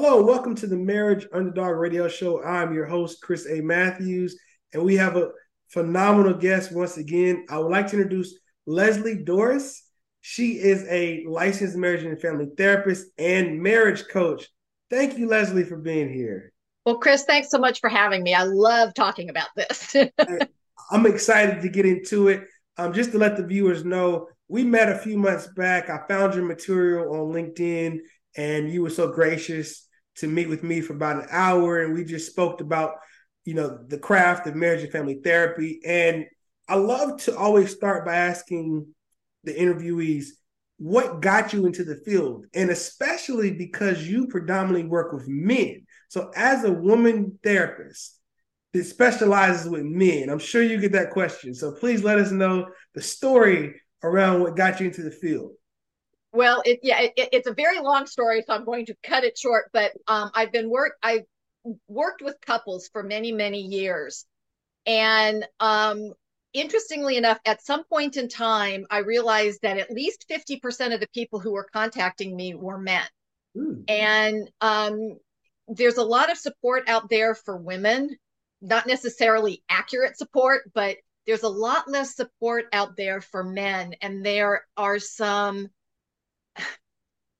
Hello, welcome to the Marriage Underdog Radio Show. I'm your host, Chris A. Matthews, and we have a phenomenal guest once again. I would like to introduce Lesli Doares. She is a licensed marriage and family therapist and marriage coach. Thank you, Lesli, for being here. Well, Chris, thanks so much for having me. I love talking about this. I'm excited to get into it. Um, just to let the viewers know, we met a few months back. I found your material on LinkedIn and you were so gracious to meet with me for about an hour and we just spoke about you know the craft of marriage and family therapy. And i love to always start by asking the interviewees what got you into the field? And especially because you predominantly work with men. So as a woman therapist that specializes with men i'm sure you get that question. So please let us know the story around what got you into the field well, it, yeah, it, it's a very long story, so I'm going to cut it short. But um, I've been work I worked with couples for many many years, and um, interestingly enough, at some point in time, I realized that at least 50% of the people who were contacting me were men, mm. and um, there's a lot of support out there for women, not necessarily accurate support, but there's a lot less support out there for men, and there are some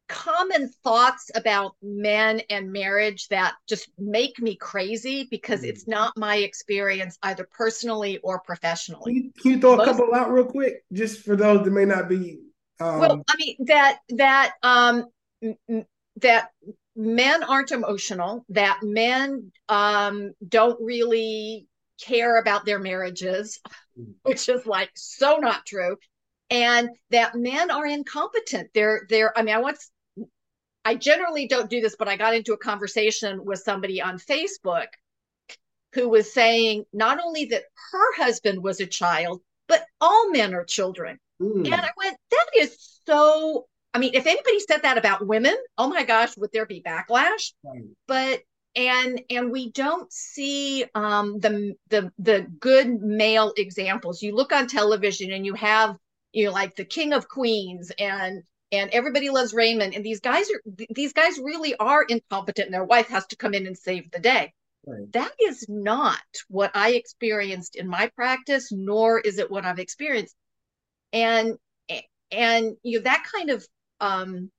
common thoughts about men and marriage that just make me crazy because it's mm. not my experience either personally or professionally. Can you, can you throw Most, a couple out real quick, just for those that may not be? Um... Well, I mean that that um that men aren't emotional, that men um don't really care about their marriages, mm. which is like so not true and that men are incompetent. They're they're I mean I once I generally don't do this, but I got into a conversation with somebody on Facebook who was saying not only that her husband was a child, but all men are children. Mm. And I went, that is so I mean, if anybody said that about women, oh my gosh, would there be backlash? Right. But and and we don't see um, the the the good male examples. You look on television and you have you know, like the King of Queens and and everybody loves Raymond. And these guys are these guys really are incompetent, and their wife has to come in and save the day. Right. That is not what I experienced in my practice, nor is it what I've experienced. And and you know that kind of um,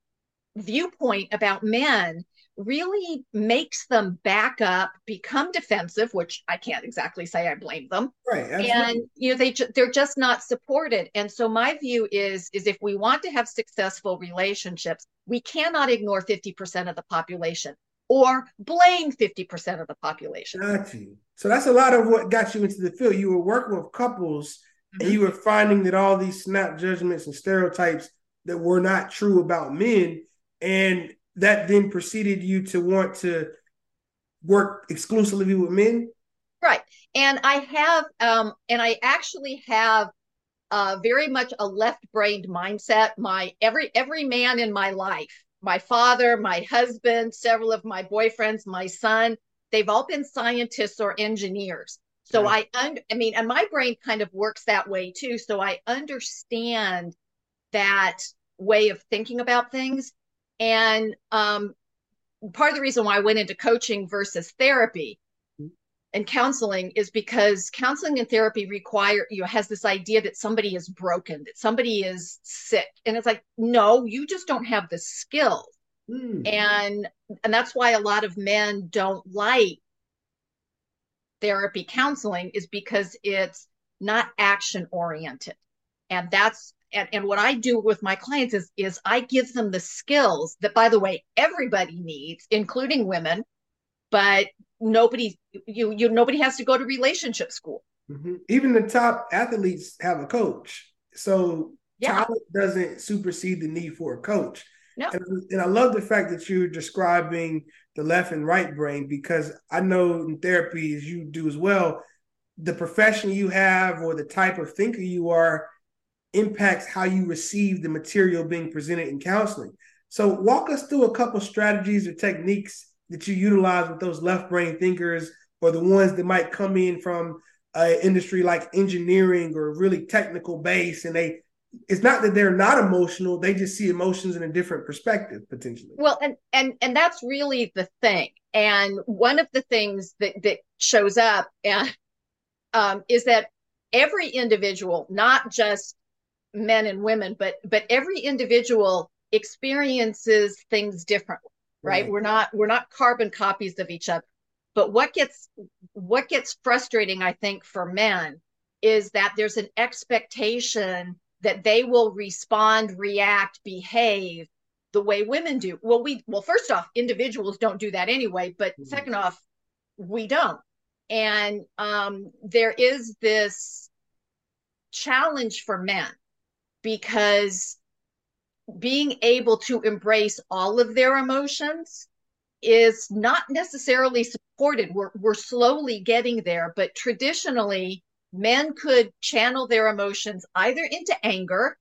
viewpoint about men really makes them back up, become defensive, which I can't exactly say I blame them. Right. Absolutely. And you know they ju- they're just not supported. And so my view is is if we want to have successful relationships, we cannot ignore 50% of the population or blame 50% of the population. Got you. So that's a lot of what got you into the field. You were working with couples mm-hmm. and you were finding that all these snap judgments and stereotypes that were not true about men and that then preceded you to want to work exclusively with men? Right. And I have, um, and I actually have uh, very much a left-brained mindset. My every every man in my life, my father, my husband, several of my boyfriends, my son, they've all been scientists or engineers. So right. I, un- I mean, and my brain kind of works that way too. So I understand that way of thinking about things. And um, part of the reason why I went into coaching versus therapy and counseling is because counseling and therapy require you know, has this idea that somebody is broken, that somebody is sick, and it's like no, you just don't have the skill, mm. and and that's why a lot of men don't like therapy counseling is because it's not action oriented, and that's and, and what I do with my clients is is I give them the skills that by the way everybody needs, including women, but nobody you you nobody has to go to relationship school. Mm-hmm. Even the top athletes have a coach. So yeah. talent doesn't supersede the need for a coach. No. And, and, I love the fact that you're describing the left and right brain because I know in therapy, as you do as well, the profession you have or the type of thinker you are impacts how you receive the material being presented in counseling. So, walk us through a couple strategies or techniques that you utilize with those left brain thinkers or the ones that might come in from an industry like engineering or really technical base and they it's not that they're not emotional; they just see emotions in a different perspective, potentially. Well, and and and that's really the thing. And one of the things that that shows up and um, is that every individual, not just men and women, but but every individual experiences things differently. Right? right? We're not we're not carbon copies of each other. But what gets what gets frustrating, I think, for men is that there's an expectation that they will respond, react, behave the way women do. Well, we well, first off, individuals don't do that anyway, but mm-hmm. second off, we don't. And um, there is this challenge for men because being able to embrace all of their emotions is not necessarily supported. We're, we're slowly getting there, but traditionally, men could channel their emotions either into anger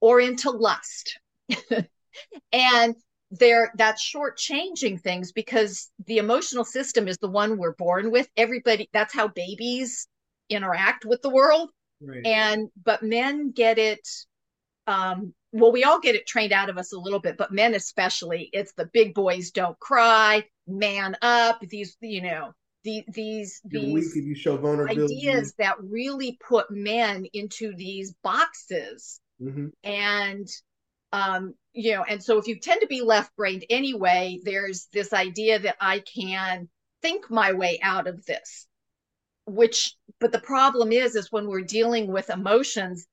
or into lust. and they're that's shortchanging things because the emotional system is the one we're born with. Everybody that's how babies interact with the world. Right. And but men get it um well we all get it trained out of us a little bit but men especially it's the big boys don't cry man up these you know the, these these you show ideas that really put men into these boxes mm-hmm. and um you know and so if you tend to be left brained anyway there's this idea that i can think my way out of this which but the problem is is when we're dealing with emotions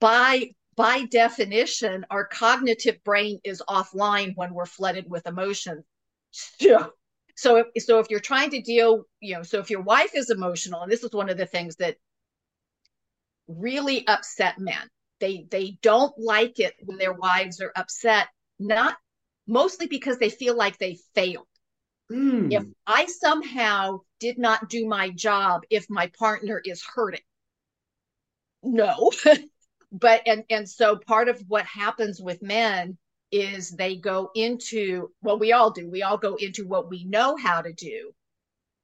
by by definition our cognitive brain is offline when we're flooded with emotions. So so if, so if you're trying to deal you know so if your wife is emotional and this is one of the things that really upset men they they don't like it when their wives are upset not mostly because they feel like they failed mm. if i somehow did not do my job if my partner is hurting. No. But and and so part of what happens with men is they go into well we all do. We all go into what we know how to do.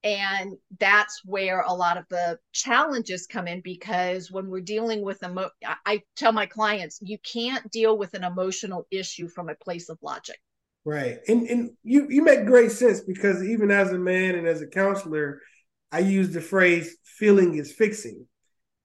And that's where a lot of the challenges come in because when we're dealing with emo i tell my clients you can't deal with an emotional issue from a place of logic right. And and you you make great sense because even as a man and as a counselor i use the phrase feeling is fixing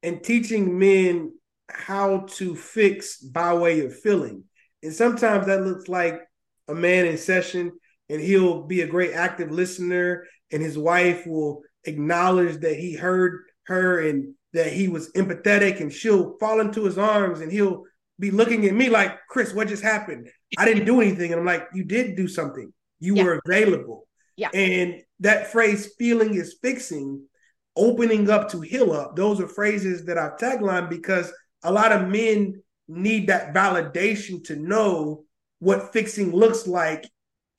and teaching men how to fix by way of feeling. And sometimes that looks like a man in session and he'll be a great active listener and his wife will acknowledge that he heard her and that he was empathetic and she'll fall into his arms and he'll be looking at me like, Chris, what just happened? I didn't do anything. And I'm like, you did do something. You yeah. were available. Yeah. And that phrase, feeling is fixing, opening up to heal up, those are phrases that I've tagline because a lot of men need that validation to know what fixing looks like.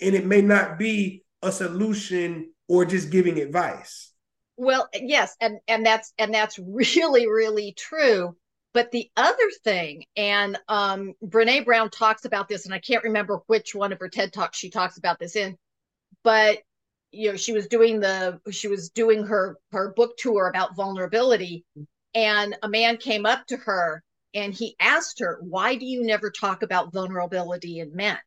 And it may not be a solution or just giving advice. Well, yes, and and that's and that's really really true. But the other thing, and um, Brene Brown talks about this, and I can't remember which one of her TED talks she talks about this in, but you know she was doing the she was doing her her book tour about vulnerability, and a man came up to her and he asked her, Why do you never talk about vulnerability in men?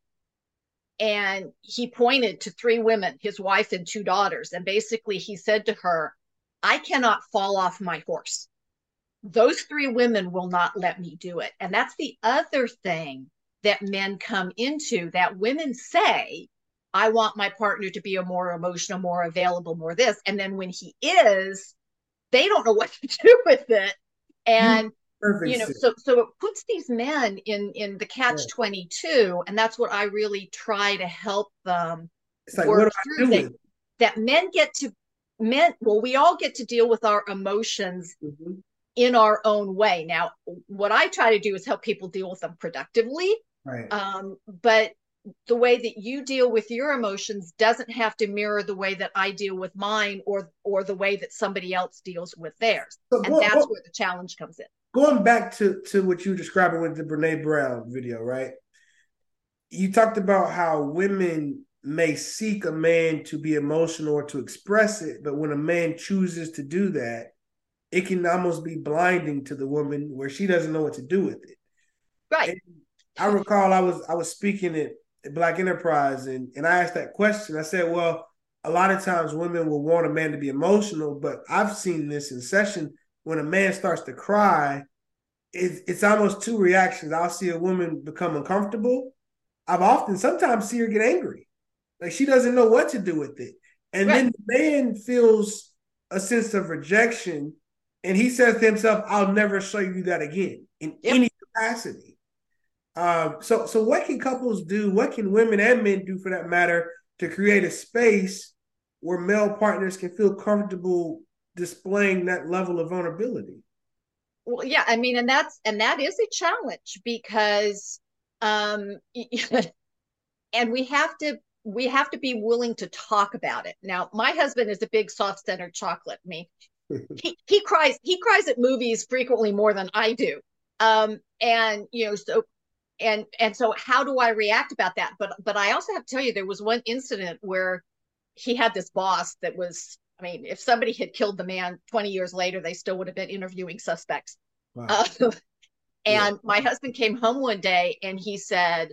And he pointed to three women, his wife and two daughters. And basically, he said to her, I cannot fall off my horse. Those three women will not let me do it. And that's the other thing that men come into that women say, I want my partner to be a more emotional, more available, more this. And then when he is, they don't know what to do with it. And Perfect. You know, so so it puts these men in in the catch twenty two, and that's what I really try to help them like, work through. That, that men get to men. Well, we all get to deal with our emotions mm-hmm. In our own way. Now, what I try to do is help people deal with them productively. Right. Um, but the way that you deal with your emotions doesn't have to mirror the way that I deal with mine or or the way that somebody else deals with theirs. So, and well, that's well, where the challenge comes in going back to to what you were describing with the Brene Brown video, right? You talked about how women may seek a man to be emotional or to express it, but when a man chooses to do that, it can almost be blinding to the woman where she doesn't know what to do with it. Right. And I recall I was I was speaking at, Black Enterprise and, and I asked that question. I said, well, a lot of times women will want a man to be emotional, but I've seen this in session when a man starts to cry, it's, it's almost two reactions. I'll see a woman become uncomfortable. I've often sometimes see her get angry. Like she doesn't know what to do with it. And right. then the man feels a sense of rejection and he says to himself, I'll never show you that again in yep. any capacity. Um, so so what can couples do? What can women and men do for that matter to create a space where male partners can feel comfortable displaying that level of vulnerability? Well, yeah, I mean, and that's and that is a challenge because um and we have to we have to be willing to talk about it. Now, my husband is a big soft-centered chocolate. Me, he he cries he cries at movies frequently more than I do. Um, and you know, so and and so how do I react about that? But but I also have to tell you, there was one incident where he had this boss that was. I mean, if somebody had killed the man 20 years later, they still would have been interviewing suspects. Wow. Uh, and yeah. my husband came home one day and he said,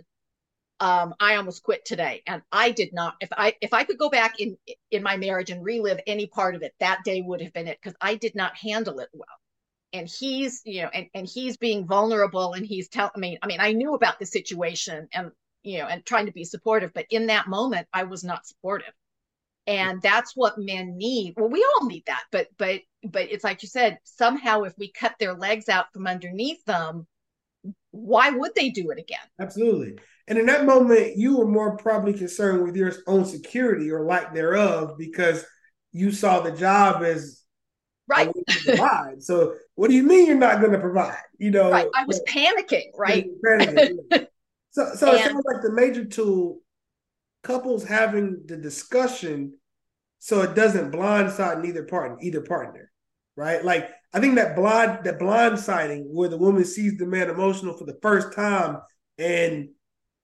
um, I almost quit today. And I did not. If I if I could go back in in my marriage and relive any part of it, that day would have been it because I did not handle it well. And he's, you know, and, and he's being vulnerable and he's telling I mean, I mean, I knew about the situation and you know, and trying to be supportive, but in that moment I was not supportive. And that's what men need. Well, we all need that, but but but it's like you said, somehow if we cut their legs out from underneath them, why would they do it again? Absolutely. And in that moment, you were more probably concerned with your own security or lack thereof because you saw the job as right. provide. so what do you mean you're not going to provide? You know, right. I was panicking, right? Panicking. so, so and, it sounds like the major tool, couples having the discussion, so it doesn't blindside neither partner, either partner, right? Like I think that blind, that blindsiding where the woman sees the man emotional for the first time and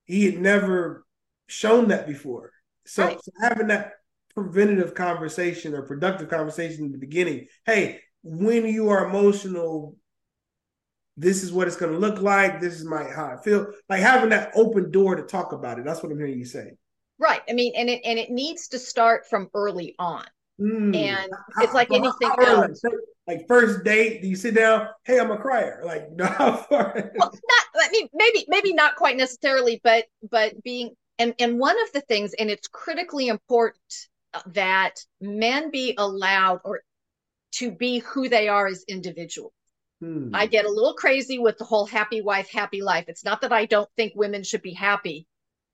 he had never shown that before. So, right. so having that preventative conversation or productive conversation in the beginning, hey, when you are emotional, this is what it's going to look like. This is my how I feel. Like having that open door to talk about it. That's what I'm hearing you say. Right. I mean, and it and it needs to start from early on. Mm. And it's like how, anything how else. Like first date, do you sit down? Hey, I'm a crier. Like no. well, not. I mean, maybe maybe not quite necessarily, but but being and and one of the things, and it's critically important uh, that men be allowed or to be who they are as individuals. Hmm. I get a little crazy with the whole happy wife, happy life. It's not that I don't think women should be happy,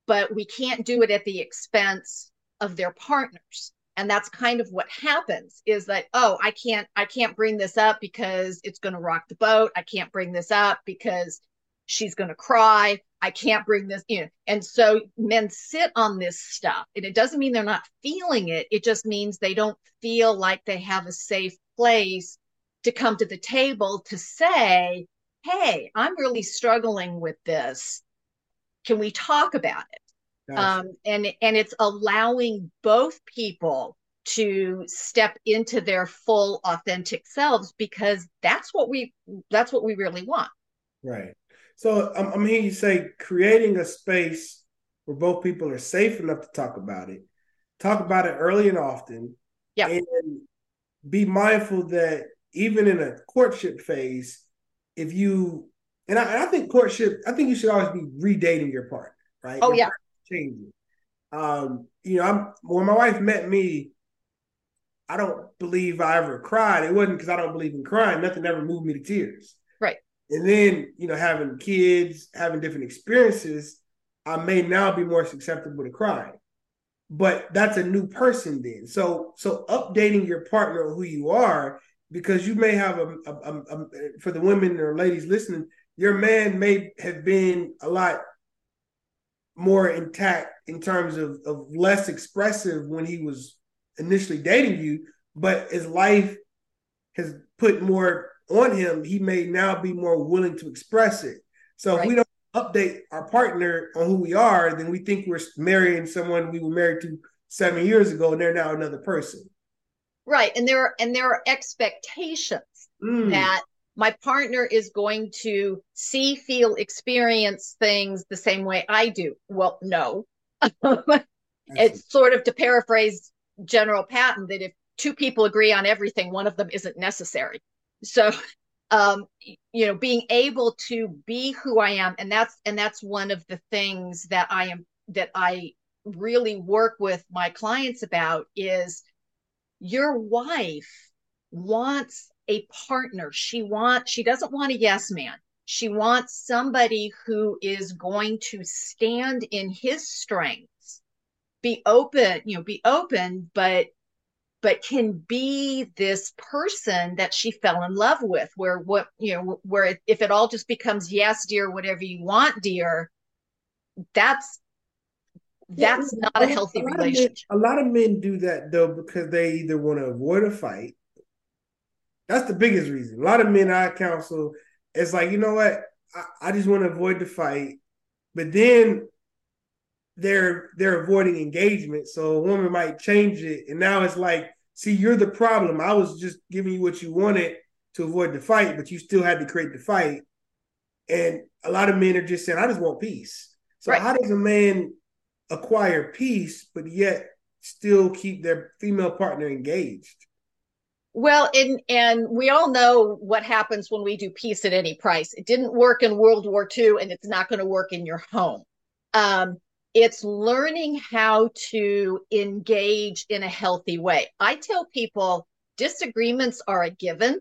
but we can't do it at the expense of their partners and that's kind of what happens is that oh i can't i can't bring this up because it's going to rock the boat. I can't bring this up because she's going to cry. I can't bring this in and so men sit on this stuff. And it doesn't mean they're not feeling it. It just means they don't feel like they have a safe place to come to the table to say hey i'm really struggling with this. Can we talk about it um, and and it's allowing both people to step into their full authentic selves because that's what we that's what we really want. Right. So i'm, I'm hearing you say creating a space where both people are safe enough to talk about it. Talk about it early and often. Yeah and be mindful that even in a courtship phase if you and I, and I think courtship i think you should always be redating your partner right? Oh yeah changing. Um, you know, I'm when my wife met me, I don't believe I ever cried. It wasn't because I don't believe in crying. Nothing ever moved me to tears. Right. And then, you know, having kids, having different experiences, I may now be more susceptible to crying. But that's a new person then. So so updating your partner on who you are, because you may have a, a, a, a for the women or ladies listening, your man may have been a lot more intact in terms of, of less expressive when he was initially dating you, but as life has put more on him, he may now be more willing to express it. So right. if we don't update our partner on who we are, then we think we're marrying someone we were married to seven years ago and they're now another person. Right. And there are and there are expectations mm. that my partner is going to see, feel, experience things the same way I do. Well, no. it's sort of to paraphrase General Patton that if two people agree on everything, one of them isn't necessary. So, um, you know, being able to be who I am, and that's and that's one of the things that I am that I really work with my clients about is your wife wants a partner. She wants she doesn't want a yes man. She wants somebody who is going to stand in his strengths, be open, you know, be open, but but can be this person that she fell in love with where what you know where if it all just becomes yes dear whatever you want dear that's that's yeah, not a, healthy a relationship men, a lot of men do that though because they either want to avoid a fight that's the biggest reason a lot of men i counsel it's like you know what I, I just want to avoid the fight but then they're they're avoiding engagement. So a woman might change it, and now it's like, see, you're the problem. I was just giving you what you wanted to avoid the fight, but you still had to create the fight. And a lot of men are just saying, I just want peace. So right. how does a man acquire peace, but yet still keep their female partner engaged? Well, and and we all know what happens when we do peace at any price. It didn't work in World War II, and it's not going to work in your home. Um, it's learning how to engage in a healthy way. I tell people disagreements are a given,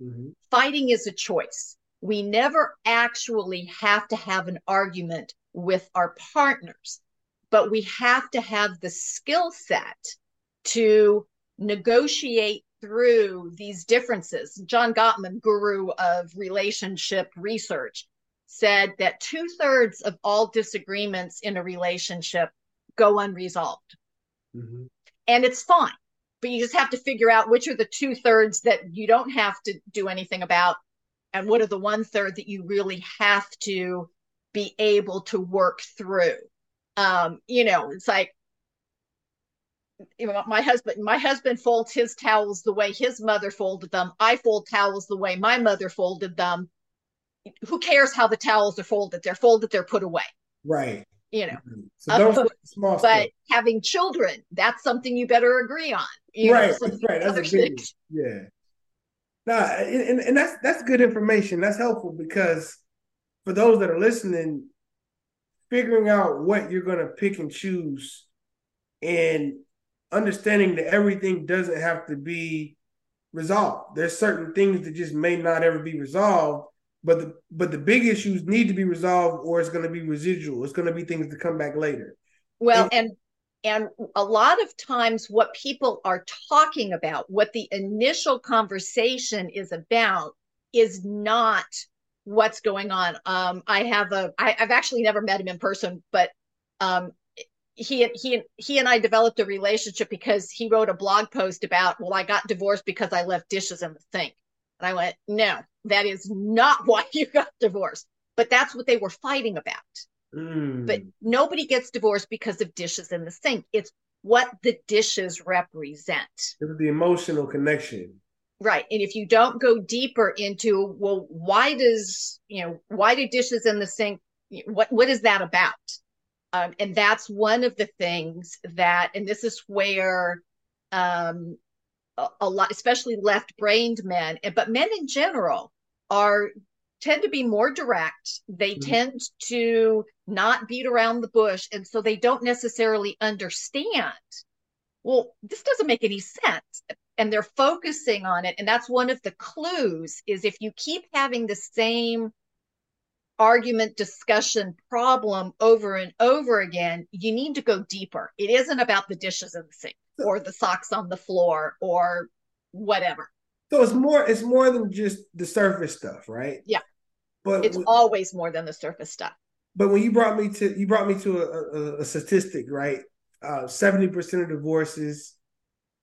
mm-hmm. fighting is a choice. We never actually have to have an argument with our partners, but we have to have the skill set to negotiate through these differences. John Gottman, guru of relationship research, said that two thirds of all disagreements in a relationship go unresolved. Mm-hmm. And it's fine, but you just have to figure out which are the two thirds that you don't have to do anything about, and what are the one third that you really have to be able to work through. Um, you know, it's like you know, my husband my husband folds his towels the way his mother folded them i fold towels the way my mother folded them who cares how the towels are folded? They're folded, they're put away. Right. You know, so um, but stuff. having children, that's something you better agree on. right, know, right. That's a big, yeah. Nah, and, and that's that's good information. That's helpful because for those that are listening, figuring out what you're going to pick and choose, and understanding that everything doesn't have to be resolved. There's certain things that just may not ever be resolved, but the but the big issues need to be resolved, or it's going to be residual. It's going to be things to come back later. Well, and, and and a lot of times, what people are talking about, what the initial conversation is about, is not what's going on. Um, I have a I, I've actually never met him in person, but um, he he he and I developed a relationship because he wrote a blog post about well I got divorced because I left dishes in the sink and I went no that is not why you got divorced. But that's what they were fighting about. Mm. But nobody gets divorced because of dishes in the sink. It's what the dishes represent. It's the emotional connection. Right. And if you don't go deeper into, well, why does, you know, why do dishes in the sink, what, what is that about? Um, and that's one of the things that, and this is where um, a, a lot, especially left brained men, but men in general are tend to be more direct. They mm-hmm. tend to not beat around the bush. And so they don't necessarily understand, well, this doesn't make any sense. And they're focusing on it. And that's one of the clues is if you keep having the same argument, discussion, problem over and over again, you need to go deeper. It isn't about the dishes in the sink or the socks on the floor or whatever. So it's more it's more than just the surface stuff, right? Yeah. But it's always more than the surface stuff. But when you brought me to you brought me to a, a, a statistic, right? Uh, seventy uh, percent of divorces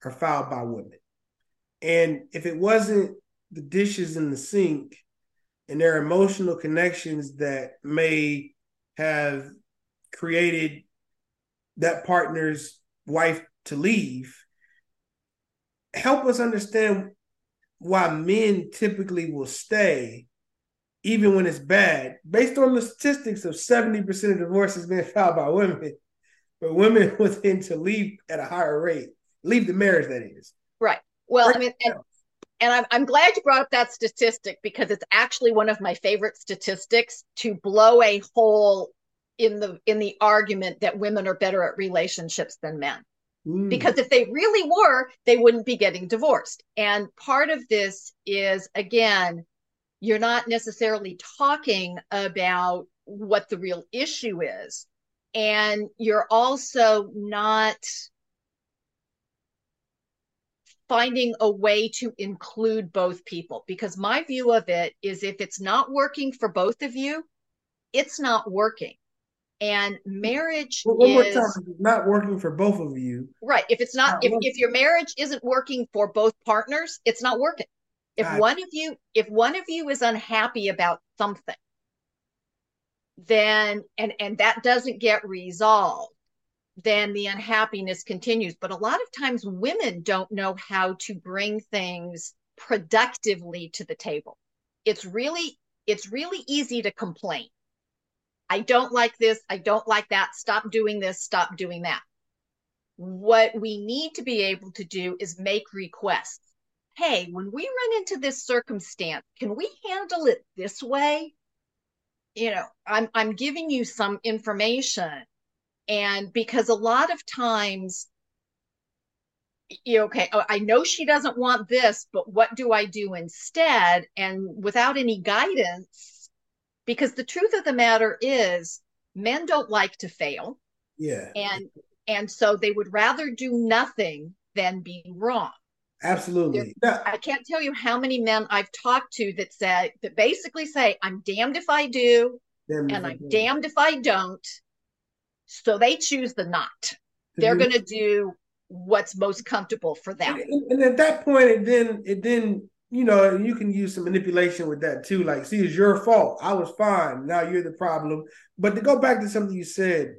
are filed by women, and if it wasn't the dishes in the sink and their emotional connections that may have created that partner's wife to leave, help us understand why men typically will stay even when it's bad, based on the statistics of 70% of divorces being filed by women, but women will tend to leave at a higher rate, leave the marriage, that is. Right. Well, I mean, and, and I'm, I'm glad you brought up that statistic because it's actually one of my favorite statistics to blow a hole in the in the argument that women are better at relationships than men. Mm. Because if they really were, they wouldn't be getting divorced. And part of this is again, you're not necessarily talking about what the real issue is. And you're also not finding a way to include both people because my view of it is if it's not working for both of you, it's not working. And marriage well, is not working for both of you. Right. If it's not, not if, if your marriage isn't working for both partners, it's not working. If one of you, if one of you is unhappy about something, then and and that doesn't get resolved, then the unhappiness continues. But a lot of times women don't know how to bring things productively to the table. It's really it's really easy to complain. I don't like this, I don't like that, stop doing this, stop doing that. What we need to be able to do is make requests. Hey, when we run into this circumstance, can we handle it this way? You know, I'm I'm giving you some information and because a lot of times you okay, oh, I know she doesn't want this, but what do I do instead? And without any guidance, because the truth of the matter is men don't like to fail. Yeah. And and so they would rather do nothing than be wrong. Absolutely. Yeah. I can't tell you how many men I've talked to that said that basically say, I'm damned if I do, damned and I'm damned if I don't. So they choose the not. They're going to do what's most comfortable for them. And, and, at that point, it then it then you know you can use some manipulation with that too. Like, see, it's your fault. I was fine. Now you're the problem. But to go back to something you said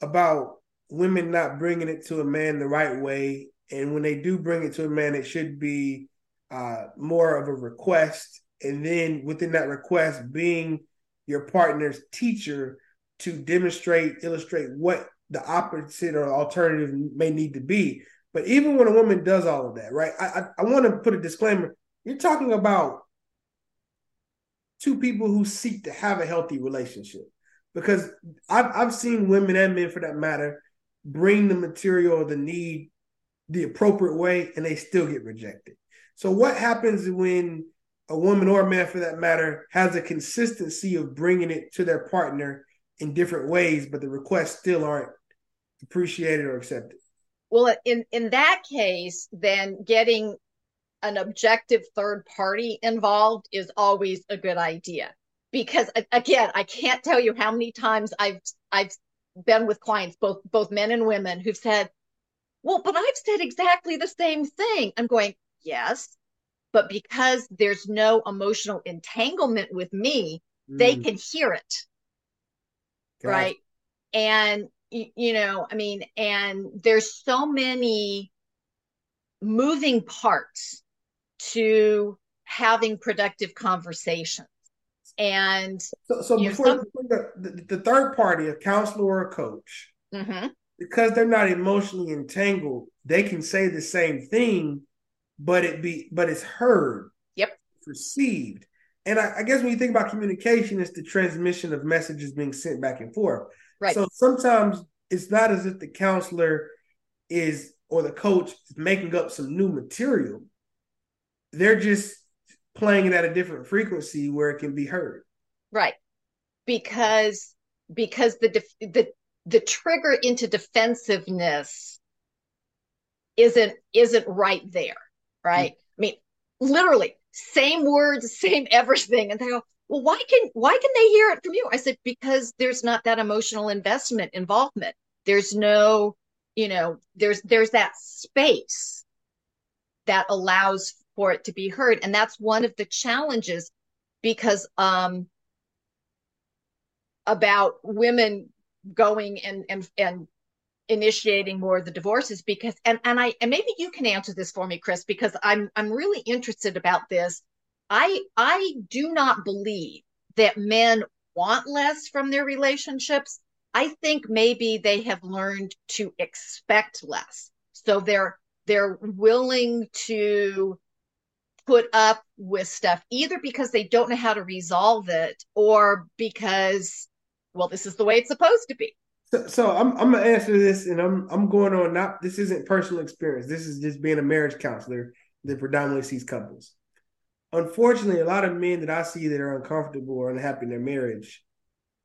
about women not bringing it to a man the right way, and when they do bring it to a man, it should be uh, more of a request, and then within that request, being your partner's teacher to demonstrate, illustrate what the opposite or alternative may need to be. But even when a woman does all of that, right? I, I, I want to put a disclaimer. You're talking about two people who seek to have a healthy relationship. Because I've I've seen women and men for that matter bring the material or the need the appropriate way and they still get rejected. So what happens when a woman or a man for that matter has a consistency of bringing it to their partner in different ways, but the requests still aren't appreciated or accepted. Well, in in that case, then getting an objective third party involved is always a good idea because again, I can't tell you how many times I've I've been with clients, both both men and women, who've said, "Well, but I've said exactly the same thing." I'm going, "Yes, but because there's no emotional entanglement with me, mm. they can hear it." Right? And you know i mean and there's so many moving parts to having productive conversations. And so, so before, know, some, before the, the, third party a counselor or a coach mm-hmm. because they're not emotionally entangled they can say the same thing but it be but it's heard yep. perceived and I, I, guess when you think about communication, it's the transmission of messages being sent back and forth. Right. So sometimes it's not as if the counselor is or the coach is making up some new material. They're just playing it at a different frequency where it can be heard. Right. Because because the def- the the trigger into defensiveness isn't isn't right there, right? Mm-hmm. I mean, literally same words, same everything. And they go, well, why can why can they hear it from you? I said, because there's not that emotional investment involvement. There's no, you know, there's there's that space that allows for it to be heard. And that's one of the challenges because um about women going and and and initiating more of the divorces because and and I and maybe you can answer this for me Chris because I'm I'm really interested about this. I I do not believe that men want less from their relationships. I think maybe they have learned to expect less. So they're they're willing to put up with stuff either because they don't know how to resolve it or because well this is the way it's supposed to be so, I'm, I'm gonna answer this, and I'm I'm going on. Not this isn't personal experience. This is just being a marriage counselor that predominantly sees couples. Unfortunately, a lot of men that I see that are uncomfortable or unhappy in their marriage,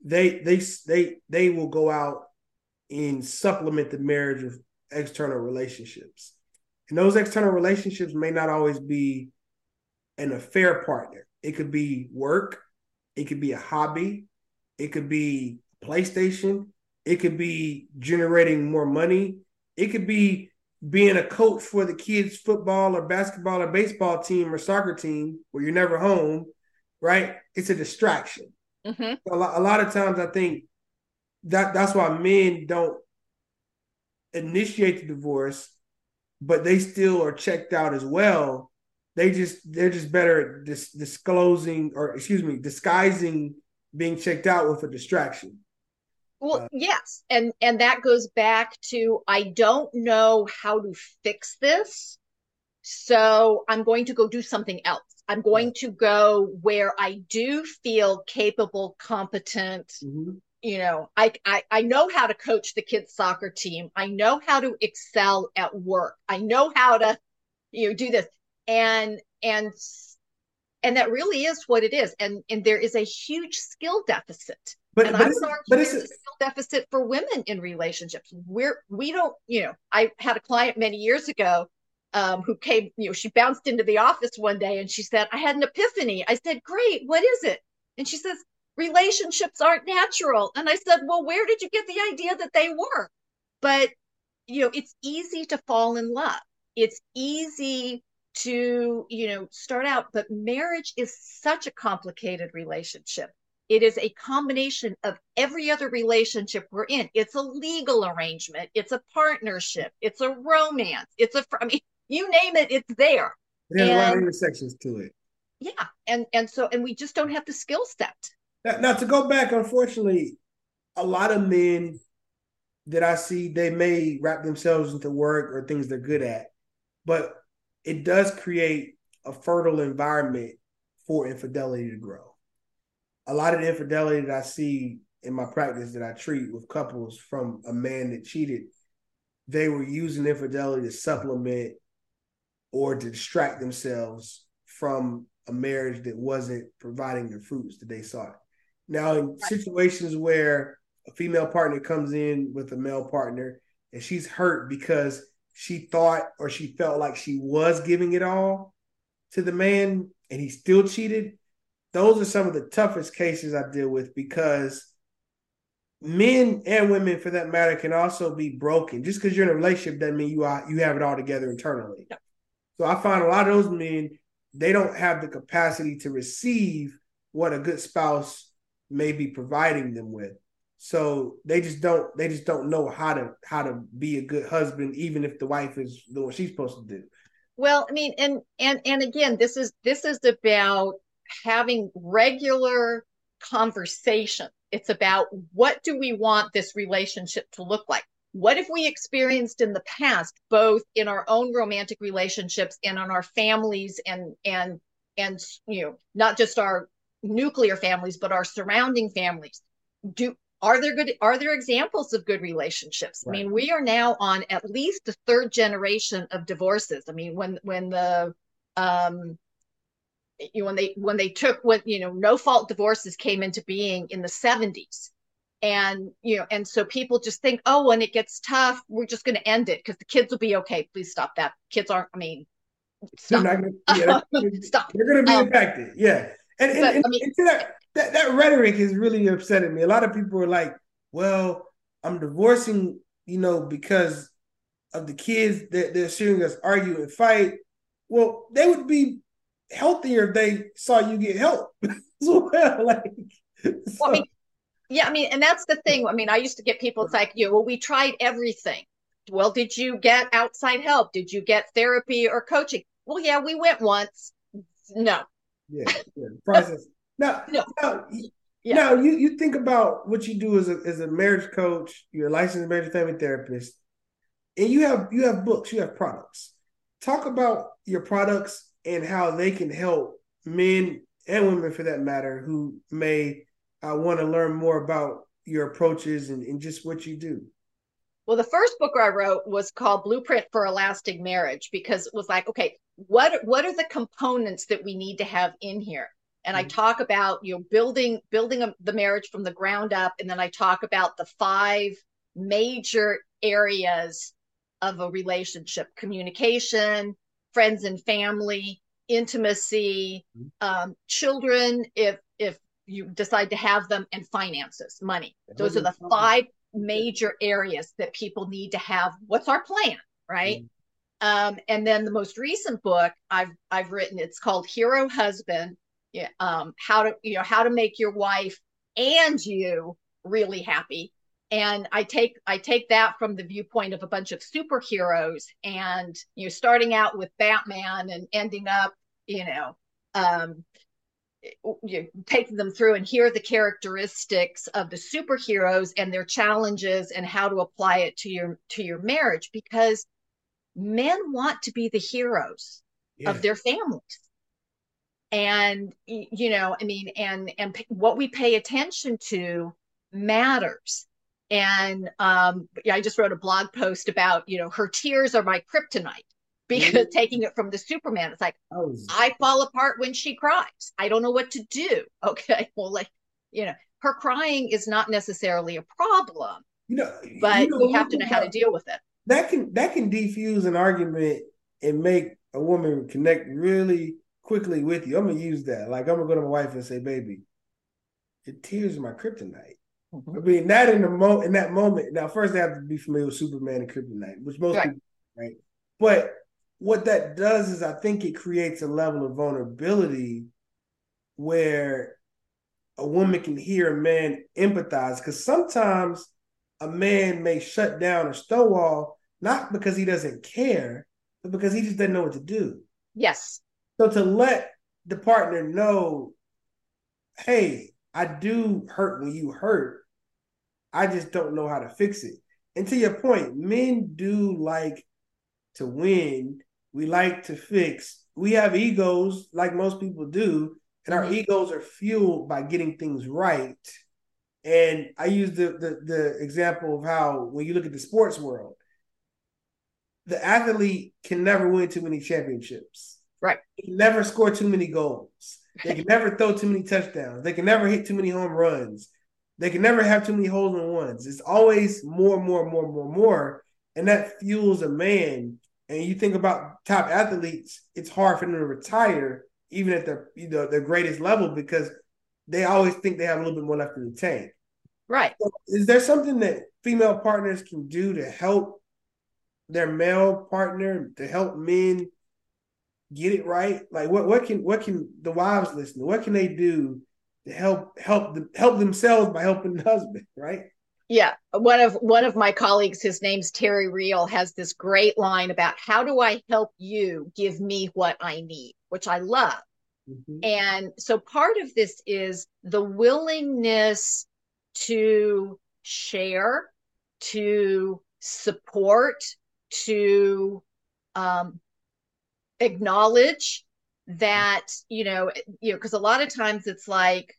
they they they they will go out and supplement the marriage with external relationships, and those external relationships may not always be an affair partner. It could be work, it could be a hobby, it could be PlayStation, it could be generating more money. It could be being a coach for the kids' football or basketball or baseball team or soccer team where you're never home, right? It's a distraction. Mm-hmm. A, lot, a lot of times, I think that that's why men don't initiate the divorce, but they still are checked out as well. They just they're just better at dis- disclosing or excuse me disguising being checked out with a distraction. Well, uh, yes, and and that goes back to I don't know how to fix this, so I'm going to go do something else. I'm going to go where I do feel capable, competent. Mm-hmm. You know, I, I I know how to coach the kids soccer team. I know how to excel at work. I know how to, you know, do this, and and and that really is what it is. And and there is a huge skill deficit but, and but I would argue but it's a skill deficit for women in relationships. We're we don't, you know, I had a client many years ago um, who came, you know, she bounced into the office one day and she said, I had an epiphany. I said, Great, what is it? And she says, relationships aren't natural. And I said, Well, where did you get the idea that they were? But you know, it's easy to fall in love. It's easy to, you know, start out, but marriage is such a complicated relationship it is a combination of every other relationship we're in. It's a legal arrangement, it's a partnership, it's a romance, it's a, I mean, you name it, it's there. There's and, a lot of intersections to it. Yeah. And, and so, and we just don't have the skill set. Now, now, to go back, unfortunately, a lot of men that I see, they may wrap themselves into work or things they're good at, but it does create a fertile environment for infidelity to grow a lot of the infidelity that I see in my practice that I treat with couples from a man that cheated, they were using infidelity to supplement or to distract themselves from a marriage that wasn't providing the fruits that they sought. Now, in situations where a female partner comes in with a male partner and she's hurt because she thought or she felt like she was giving it all to the man and he still cheated, those are some of the toughest cases I deal with because men and women, for that matter, can also be broken. Just because you're in a relationship doesn't mean you are you have it all together internally. So I find a lot of those men they don't have the capacity to receive what a good spouse may be providing them with. So they just don't they just don't know how to how to be a good husband, even if the wife is doing what she's supposed to do. Well, I mean, and and and again, this is this is about having regular conversation. It's about what do we want this relationship to look like? What have we experienced in the past, both in our own romantic relationships and on our families and and and you know, not just our nuclear families, but our surrounding families? Do are there good are there examples of good relationships right. i mean we are now on at least the third generation of divorces i mean when when the um you know, when they when they took what you know no fault divorces came into being in the 70s and you know and so people just think oh when it gets tough we're just going to end it because the kids will be okay. Please stop that. Kids aren't i mean stop. Gonna, yeah, stop. they're going to be um, impacted yeah. And, and, but, and, I mean, and that, that that rhetoric is really upsetting me. A lot of people are like well i'm divorcing you know because of the kids that they're seeing us argue and fight. Well they would be healthier if they saw you get help as well. Like, so. well, I mean, Yeah, I mean, and that's the thing. I mean, I used to get people, it's like, you well, we tried everything. Well, did you get outside help? Did you get therapy or coaching? Well, yeah, we went once. No. Yeah, yeah. process. Now, no. now, yeah. now you, you think about what you do as a as a marriage coach, you're a licensed marriage family therapist, and you have you have books, you have products. Talk about your products and how they can help men and women for that matter who may uh, want to learn more about your approaches and, and just what you do. Well, the first book I wrote was called Blueprint for a Lasting Marriage because it was like, okay, what what are the components that we need to have in here? And mm-hmm. I talk about you know building building a, the marriage from the ground up, and then I talk about the five major areas of a relationship: communication, friends and family, intimacy, mm-hmm. um, children, if if you decide to have them, and finances, money. Those are the five major areas that people need to have. What's our plan, right? Mm-hmm. Um, and then the most recent book I've I've written, it's called Hero Husband. Yeah, um, how to you know how to make your wife and you really happy. And I take I take that from the viewpoint of a bunch of superheroes, and you know, starting out with Batman and ending up, you know, um, you know, taking them through and hear the characteristics of the superheroes and their challenges and how to apply it to your to your marriage because men want to be the heroes yeah. of their families and you know i mean and and what we pay attention to matters and um i just wrote a blog post about you know her tears are my kryptonite because mm-hmm. taking it from the superman it's like oh. i fall apart when she cries i don't know what to do okay well like you know her crying is not necessarily a problem you know but you, know, you have to know how to deal with it that can that can defuse an argument and make a woman connect really quickly with you. I'm gonna use that. Like I'm gonna go to my wife and say, "Baby, your tears are my kryptonite." Mm-hmm. I mean, that in the mo in that moment. Now, first they have to be familiar with Superman and kryptonite, which most right. people right. But what that does is, I think it creates a level of vulnerability where a woman can hear a man empathize because sometimes a man may shut down or stonewall not because he doesn't care, but because he just doesn't know what to do. Yes. So to let the partner know, hey, I do hurt when you hurt. I just don't know how to fix it. And to your point, men do like to win. We like to fix. We have egos like most people do, and our mm-hmm. egos are fueled by getting things right. And I use the, the the example of how when you look at the sports world, the athlete can never win too many championships. Right. They can never score too many goals. They can never throw too many touchdowns. They can never hit too many home runs. They can never have too many holes in ones. It's always more, more, more, more, more. And that fuels a man. And you think about top athletes, it's hard for them to retire even at their you know their greatest level because they always think they have a little bit more left in the tank. Right. So is there something that female partners can do to help their male partner to help men get it right? Like what what can what can the wives listen? What can they do to help help them help themselves by helping the husband, right? Yeah, one of one of my colleagues, his name's Terry Real, has this great line about how do I help you give me what I need, which I love. Mm-hmm. And so part of this is the willingness to share, to support, to um, acknowledge that you know you know because a lot of times it's like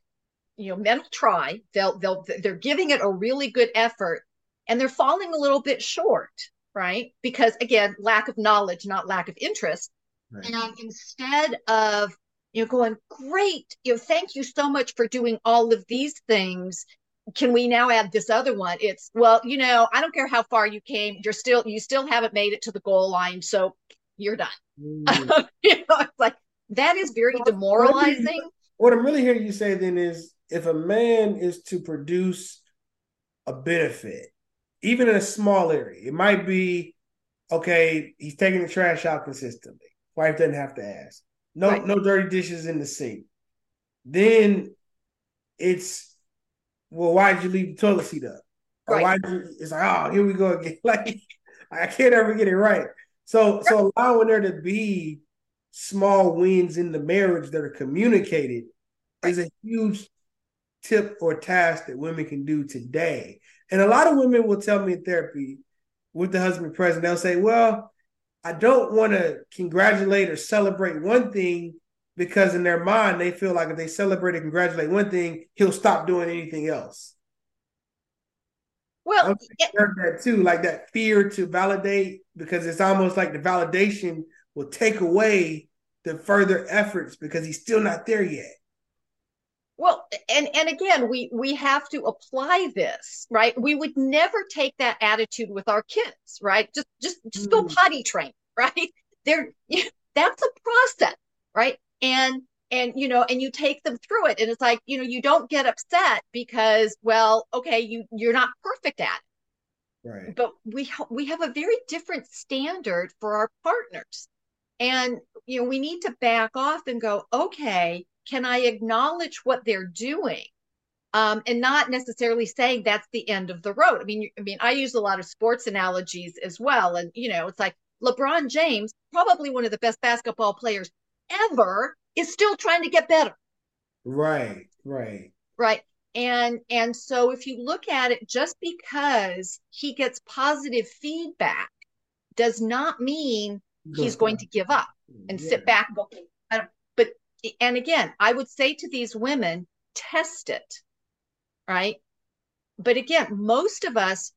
you know men will try. They'll they'll they're giving it a really good effort and they're falling a little bit short right? Because again lack of knowledge not lack of interest. Right. and instead of you know going great you know thank you so much for doing all of these things. Can we now add this other one? It's well you know i don't care how far you came. You're still you still haven't made it to the goal line so you're done. Mm. you know it's like that is very demoralizing what i'm really hearing you say then is if a man is to produce a benefit even in a small area it might be okay he's taking the trash out consistently wife doesn't have to ask no right. no dirty dishes in the sink then it's well, why did you leave the toilet seat up? Or why did you, it's like, oh, here we go again. Like I can't ever get it right. So so allowing there to be small wins in the marriage that are communicated is a huge tip or task that women can do today. And a lot of women will tell me in therapy with the husband present, they'll say, Well, I don't want to congratulate or celebrate one thing because in their mind they feel like if they celebrate and congratulate one thing, he'll stop doing anything else. Well, I've heard that too, like that fear to validate, because it's almost like the validation will take away the further efforts because he's still not there yet. Well, and and again, we we have to apply this, right? We would never take that attitude with our kids, right? Just just just go mm. potty train, right? There, that's a process, right? And and you know, and you take them through it, and it's like you know, you don't get upset because, well, okay, you you're not perfect at it, right? But we we have a very different standard for our partners, and you know, we need to back off and go, okay can I acknowledge what they're doing? Um, and not necessarily saying that's the end of the road. I mean, I mean, I use a lot of sports analogies as well, and you know, it's like LeBron James, probably one of the best basketball players ever, is still trying to get better. Right, right, right. And and so if you look at it, just because he gets positive feedback does not mean he's going to give up and yeah. sit back and go, but and again, I would say to these women, test it, right? But again, most of us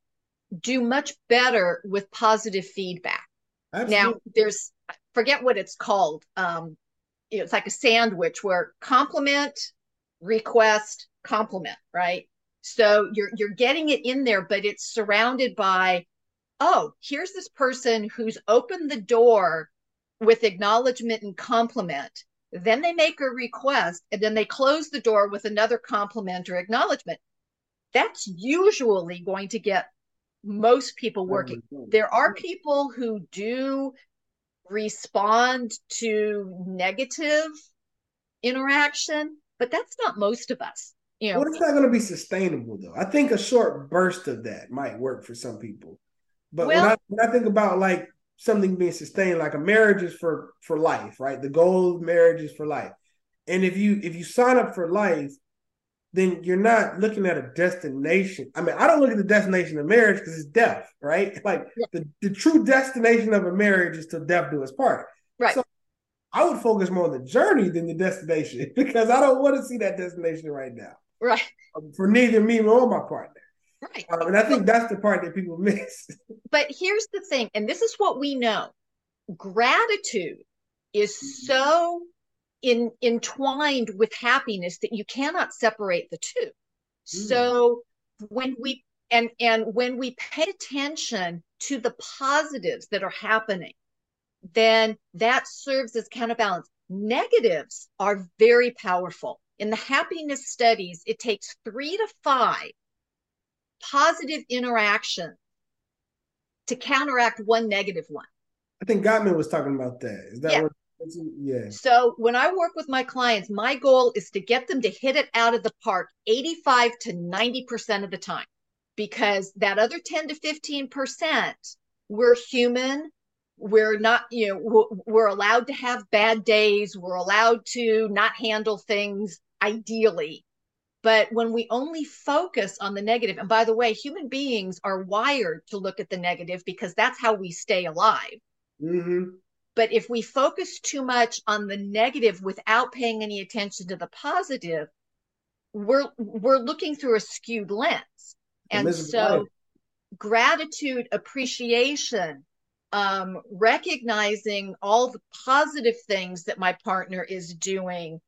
do much better with positive feedback. Absolutely. Now, there's forget what it's called. Um, it's like a sandwich where compliment, request, compliment, right? So you're you're getting it in there, but it's surrounded by, oh, here's this person who's opened the door with acknowledgement and compliment then they make a request and then they close the door with another compliment or acknowledgement. That's usually going to get most people oh working. There are people who do respond to negative interaction, but that's not most of us. You know, well, it's not going to be sustainable though. I think a short burst of that might work for some people. But well, when, I, when I think about like something being sustained like a marriage is for for life right? The goal of marriage is for life. And if you if you sign up for life then you're not looking at a destination. I mean i don't look at the destination of marriage because it's death right? Like yeah. the, the true destination of a marriage is to death do us part. Right. So i would focus more on the journey than the destination because i don't want to see that destination right now. Right. Um, for neither me nor my partner Right. Um, and I think that's the part that people miss. but here's the thing, and this is what we know gratitude is mm-hmm. so in, entwined with happiness that you cannot separate the two. Mm. So when we and and when we pay attention to the positives that are happening, then that serves as counterbalance. Negatives are very powerful. In the happiness studies, it takes three to five positive interaction to counteract one negative one. I think Gottman was talking about that. Is that yeah. what? Yeah. So when I work with my clients, my goal is to get them to hit it out of the park 85 to 90% of the time because that other 10 to 15%, we're human. We're not, you know, we're allowed to have bad days. We're allowed to not handle things ideally. But when we only focus on the negative, and by the way, human beings are wired to look at the negative because that's how we stay alive. Mm-hmm. But if we focus too much on the negative without paying any attention to the positive, we're we're looking through a skewed lens. And so life. gratitude, appreciation, um, recognizing all the positive things that my partner is doing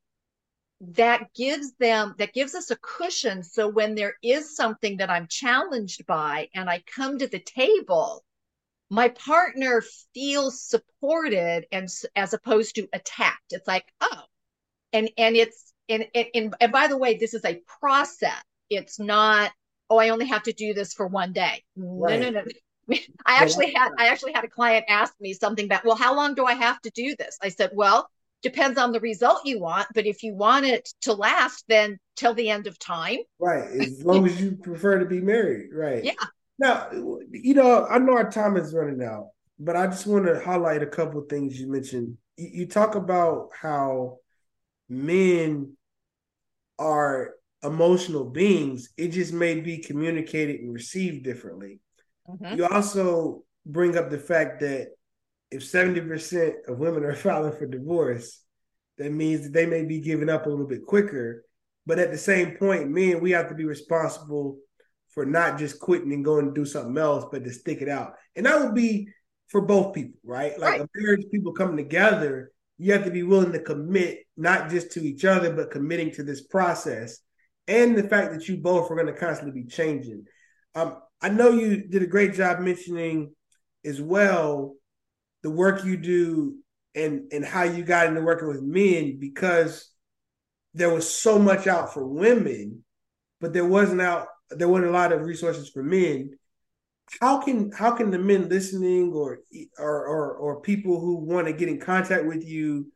that gives them that gives us a cushion. So when there is something that i'm challenged by and i come to the table my partner feels supported and as opposed to attacked. It's like oh and and it's and and, and by the way this is a process. It's not oh i only have to do this for one day. Right. no no no. I actually had i actually had a client ask me something about well how long do i have to do this? I said well depends on the result you want. But if you want it to last, then till the end of time. Right. As long as you prefer to be married. Right. Yeah. Now, you know, I know our time is running out, but I just want to highlight a couple of things you mentioned. You, you talk about how men are emotional beings. It just may be communicated and received differently. Mm-hmm. You also bring up the fact that if 70% of women are filing for divorce, that means that they may be giving up a little bit quicker. But at the same point, men, we have to be responsible for not just quitting and going to do something else, but to stick it out. And that would be for both people, right? Like right. a marriage, people coming together, you have to be willing to commit not just to each other, but committing to this process. And the fact that you both are going to constantly be changing. Um, I know you did a great job mentioning as well the work you do and and how you got into working with men because there was so much out for women, but there wasn't out there weren't a lot of resources for men. How can how can the men listening or or or, or people who want to get in contact with you,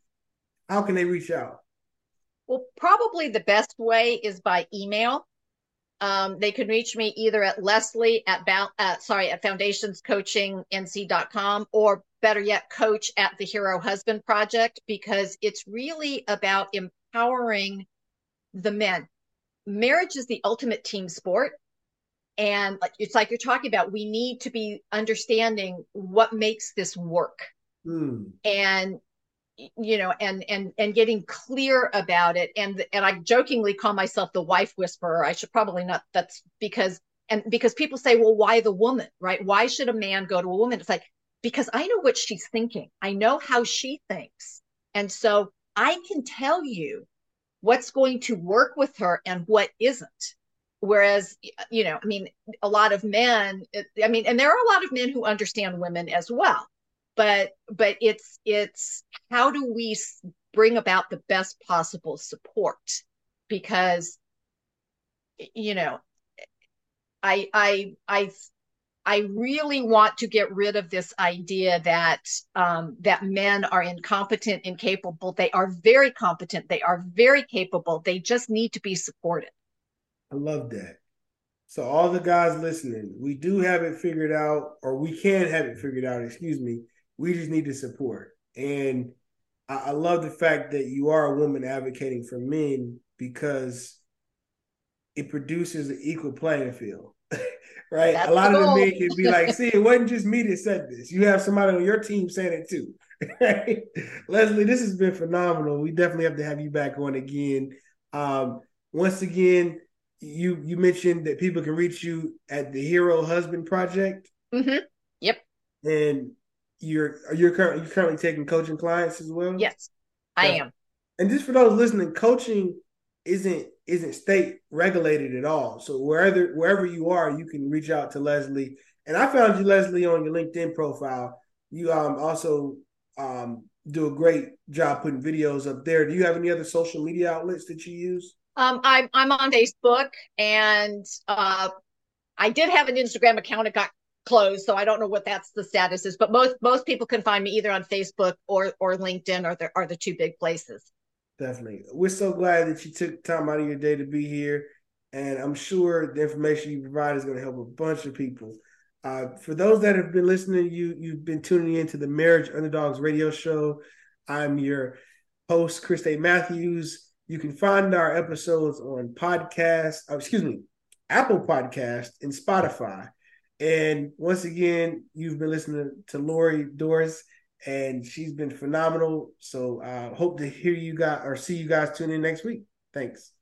how can they reach out? Well, probably the best way is by email. Um, they can reach me either at Lesli at, uh, sorry, at foundationscoachingnc.com or better yet, coach at the Hero Husband Project because it's really about empowering the men. Marriage is the ultimate team sport. And it's like you're talking about, we need to be understanding what makes this work. Mm. And you know and and and getting clear about it. And and i jokingly call myself the wife whisperer. I should probably not that's because and because people say well why the woman? Right? Why should a man go to a woman? It's like because i know what she's thinking. I know how she thinks. And so i can tell you what's going to work with her and what isn't. Whereas you know i mean a lot of men i mean and there are a lot of men who understand women as well but but it's it's how do we bring about the best possible support because you know i i i I really want to get rid of this idea that um, that men are incompetent, incapable. They are very competent. They are very capable. They just need to be supported. I love that. So all the guys listening, we do have it figured out, or we can have it figured out. Excuse me. We just need the support. And I, I love the fact that you are a woman advocating for men because it produces an equal playing field. right? That's a lot of the men can be like, see, it wasn't just me that said this. You have somebody on your team saying it too. Lesli, this has been phenomenal. We definitely have to have you back on again. Um, once again, you you mentioned that people can reach you at the Hero Husband Project. Mm-hmm. Yep. And you're you're currently you're currently taking coaching clients as well. Yes, I am. And just for those listening, coaching isn't isn't state regulated at all. So wherever wherever you are, you can reach out to Lesli. And I found you, Lesli, on your LinkedIn profile. You um also um do a great job putting videos up there. Do you have any other social media outlets that you use? Um, I'm I'm on Facebook, and uh, I did have an Instagram account. It got closed, so I don't know what that's the status is. But most most people can find me either on Facebook or or LinkedIn are the are the two big places. Definitely, we're so glad that you took time out of your day to be here, and I'm sure the information you provide is going to help a bunch of people. Uh, for those that have been listening, you you've been tuning into the Marriage Underdogs Radio Show. I'm your host, Chris A. Matthews. You can find our episodes on podcast, oh, excuse me, Apple Podcast and Spotify. And once again, you've been listening to Lori Doares, and she's been phenomenal. So I uh, hope to hear you guys or see you guys tune in next week. Thanks.